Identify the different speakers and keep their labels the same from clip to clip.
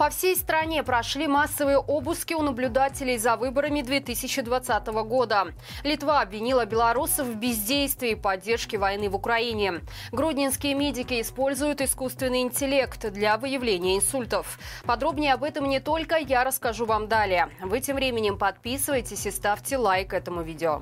Speaker 1: По всей стране прошли массовые обыски у наблюдателей за выборами 2020 года. Литва обвинила белорусов в бездействии и поддержке войны в Украине. Гродненские медики используют искусственный интеллект для выявления инсультов. Подробнее об этом не только я расскажу вам далее. Вы тем временем подписывайтесь и ставьте лайк этому видео.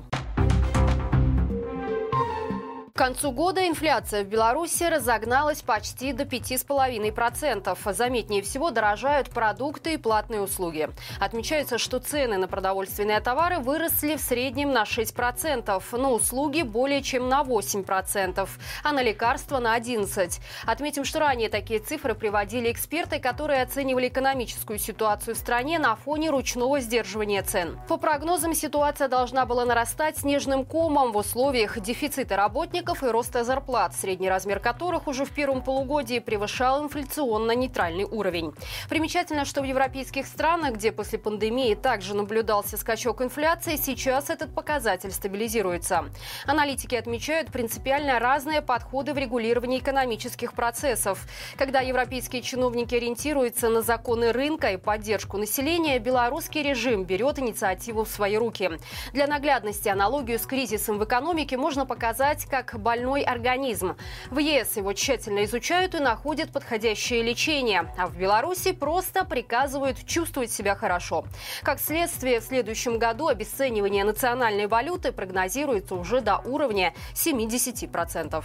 Speaker 1: К концу года инфляция в Беларуси разогналась почти до 5,5%. Заметнее всего дорожают продукты и платные услуги. Отмечается, что цены на продовольственные товары выросли в среднем на 6%, на услуги более чем на 8%, а на лекарства на 11%. Отметим, что ранее такие цифры приводили эксперты, которые оценивали экономическую ситуацию в стране на фоне ручного сдерживания цен. По прогнозам, ситуация должна была нарастать снежным комом в условиях дефицита работников работников и роста зарплат, средний размер которых уже в первом полугодии превышал инфляционно-нейтральный уровень. Примечательно, что в европейских странах, где после пандемии также наблюдался скачок инфляции, сейчас этот показатель стабилизируется. Аналитики отмечают принципиально разные подходы в регулировании экономических процессов. Когда европейские чиновники ориентируются на законы рынка и поддержку населения, белорусский режим берет инициативу в свои руки. Для наглядности аналогию с кризисом в экономике можно показать как больной организм. В ЕС его тщательно изучают и находят подходящее лечение. А в Беларуси просто приказывают чувствовать себя хорошо. Как следствие, в следующем году обесценивание национальной валюты прогнозируется уже до уровня 70%.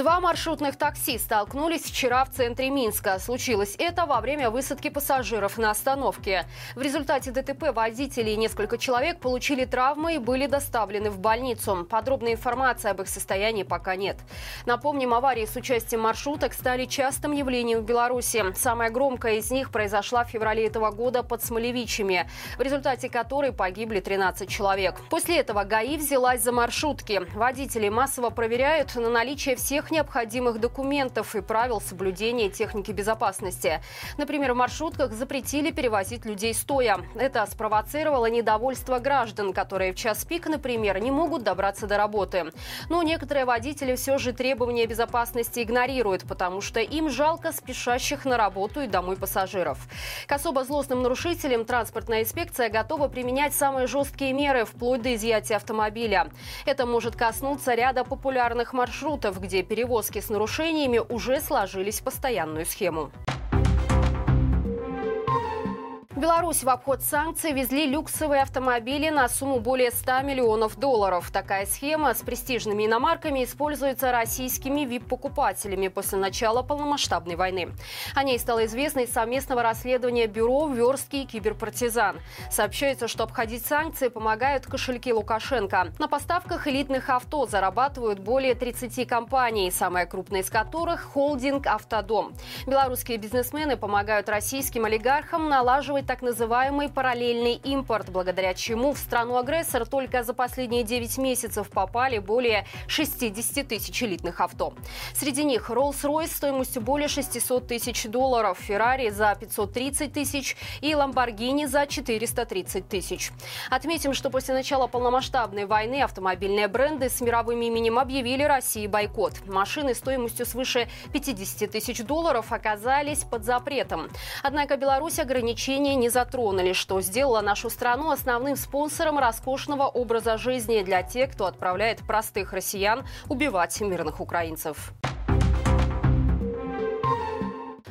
Speaker 1: Два маршрутных такси столкнулись вчера в центре Минска. Случилось это во время высадки пассажиров на остановке. В результате ДТП водители и несколько человек получили травмы и были доставлены в больницу. Подробной информации об их состоянии пока нет. Напомним, аварии с участием маршруток стали частым явлением в Беларуси. Самая громкая из них произошла в феврале этого года под Смолевичами, в результате которой погибли 13 человек. После этого ГАИ взялась за маршрутки. Водители массово проверяют на наличие всех всех необходимых документов и правил соблюдения техники безопасности. Например, в маршрутках запретили перевозить людей стоя. Это спровоцировало недовольство граждан, которые в час пик, например, не могут добраться до работы. Но некоторые водители все же требования безопасности игнорируют, потому что им жалко спешащих на работу и домой пассажиров. К особо злостным нарушителям транспортная инспекция готова применять самые жесткие меры, вплоть до изъятия автомобиля. Это может коснуться ряда популярных маршрутов, где перевозки с нарушениями уже сложились в постоянную схему. Беларусь в обход санкций везли люксовые автомобили на сумму более 100 миллионов долларов. Такая схема с престижными иномарками используется российскими вип-покупателями после начала полномасштабной войны. О ней стало известно из совместного расследования бюро «Верстки и киберпартизан». Сообщается, что обходить санкции помогают кошельки Лукашенко. На поставках элитных авто зарабатывают более 30 компаний, самая крупная из которых – холдинг «Автодом». Белорусские бизнесмены помогают российским олигархам налаживать так называемый параллельный импорт, благодаря чему в страну-агрессор только за последние 9 месяцев попали более 60 тысяч элитных авто. Среди них Rolls-Royce стоимостью более 600 тысяч долларов, Ferrari за 530 тысяч и Lamborghini за 430 тысяч. Отметим, что после начала полномасштабной войны автомобильные бренды с мировым именем объявили России бойкот. Машины стоимостью свыше 50 тысяч долларов оказались под запретом. Однако Беларусь ограничения не затронули, что сделало нашу страну основным спонсором роскошного образа жизни для тех, кто отправляет простых россиян убивать мирных украинцев.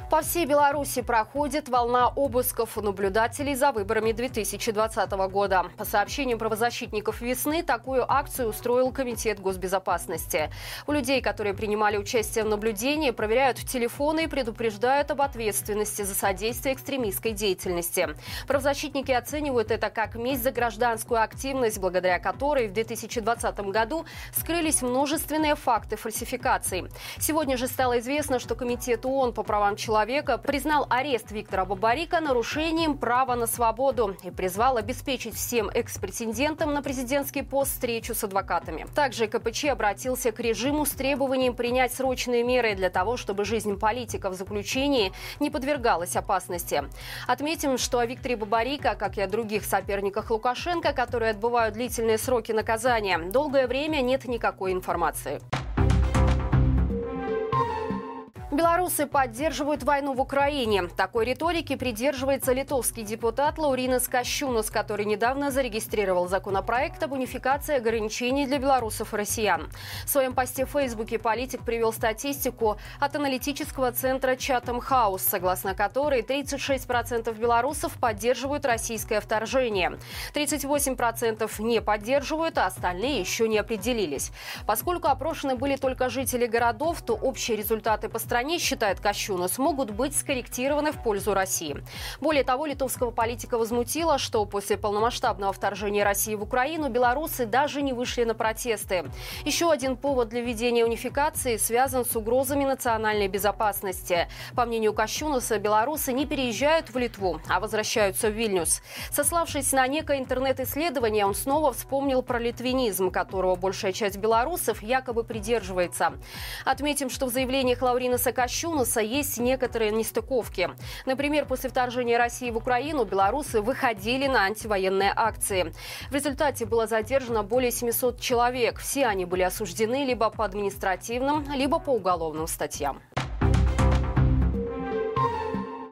Speaker 1: По всей Беларуси проходит волна обысков у наблюдателей за выборами 2020 года. По сообщениям правозащитников «Весны», такую акцию устроил Комитет госбезопасности. У людей, которые принимали участие в наблюдении, проверяют телефоны и предупреждают об ответственности за содействие экстремистской деятельности. Правозащитники оценивают это как месть за гражданскую активность, благодаря которой в 2020 году скрылись множественные факты фальсификаций. Сегодня же стало известно, что Комитет ООН по правам человека человека признал арест Виктора Бабарика нарушением права на свободу и призвал обеспечить всем экс-претендентам на президентский пост встречу с адвокатами. Также КПЧ обратился к режиму с требованием принять срочные меры для того, чтобы жизнь политиков в заключении не подвергалась опасности. Отметим, что о Викторе Бабарика, как и о других соперниках Лукашенко, которые отбывают длительные сроки наказания, долгое время нет никакой информации. Белорусы поддерживают войну в Украине. Такой риторики придерживается литовский депутат Лауринас Кощунас, который недавно зарегистрировал законопроект об унификации ограничений для белорусов и россиян. В своем посте в Фейсбуке политик привел статистику от аналитического центра Chatham House, согласно которой 36% белорусов поддерживают российское вторжение. 38% не поддерживают, а остальные еще не определились. Поскольку опрошены были только жители городов, то общие результаты по стране стране, считает Кощунас, могут быть скорректированы в пользу России. Более того, литовского политика возмутило, что после полномасштабного вторжения России в Украину белорусы даже не вышли на протесты. Еще один повод для введения унификации связан с угрозами национальной безопасности. По мнению Кощунаса, белорусы не переезжают в Литву, а возвращаются в Вильнюс. Сославшись на некое интернет-исследование, он снова вспомнил про литвинизм, которого большая часть белорусов якобы придерживается. Отметим, что в заявлениях Лаурина Кощунаса есть некоторые нестыковки. Например, после вторжения России в Украину белорусы выходили на антивоенные акции. В результате было задержано более 700 человек. Все они были осуждены либо по административным, либо по уголовным статьям.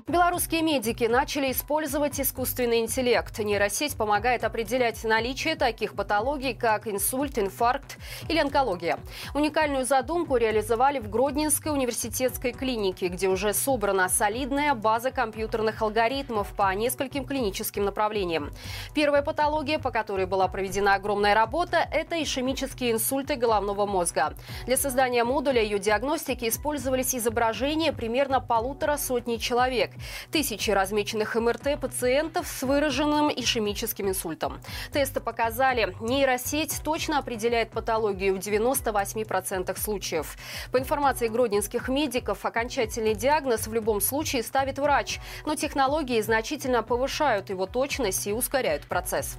Speaker 1: Белорусские медики начали использовать искусственный интеллект. Нейросеть помогает определять наличие таких патологий, как инсульт, инфаркт или онкология. Уникальную задумку реализовали в Гродненской университетской клинике, где уже собрана солидная база компьютерных алгоритмов по нескольким клиническим направлениям. Первая патология, по которой была проведена огромная работа, это ишемические инсульты головного мозга. Для создания модуля ее диагностики использовались изображения примерно полутора сотни человек. Тысячи размеченных МРТ пациентов с выраженным ишемическим инсультом. Тесты показали, нейросеть точно определяет патологию в 98% случаев. По информации гродненских медиков, окончательный диагноз в любом случае ставит врач, но технологии значительно повышают его точность и ускоряют процесс.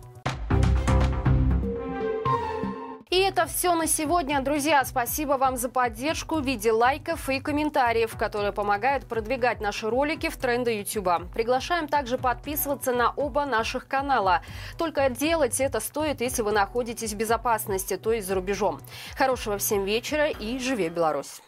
Speaker 1: И это все на сегодня, друзья. Спасибо вам за поддержку в виде лайков и комментариев, которые помогают продвигать наши ролики в тренды YouTube. Приглашаем также подписываться на оба наших канала. Только делать это стоит, если вы находитесь в безопасности, то есть за рубежом. Хорошего всем вечера и живи Беларусь!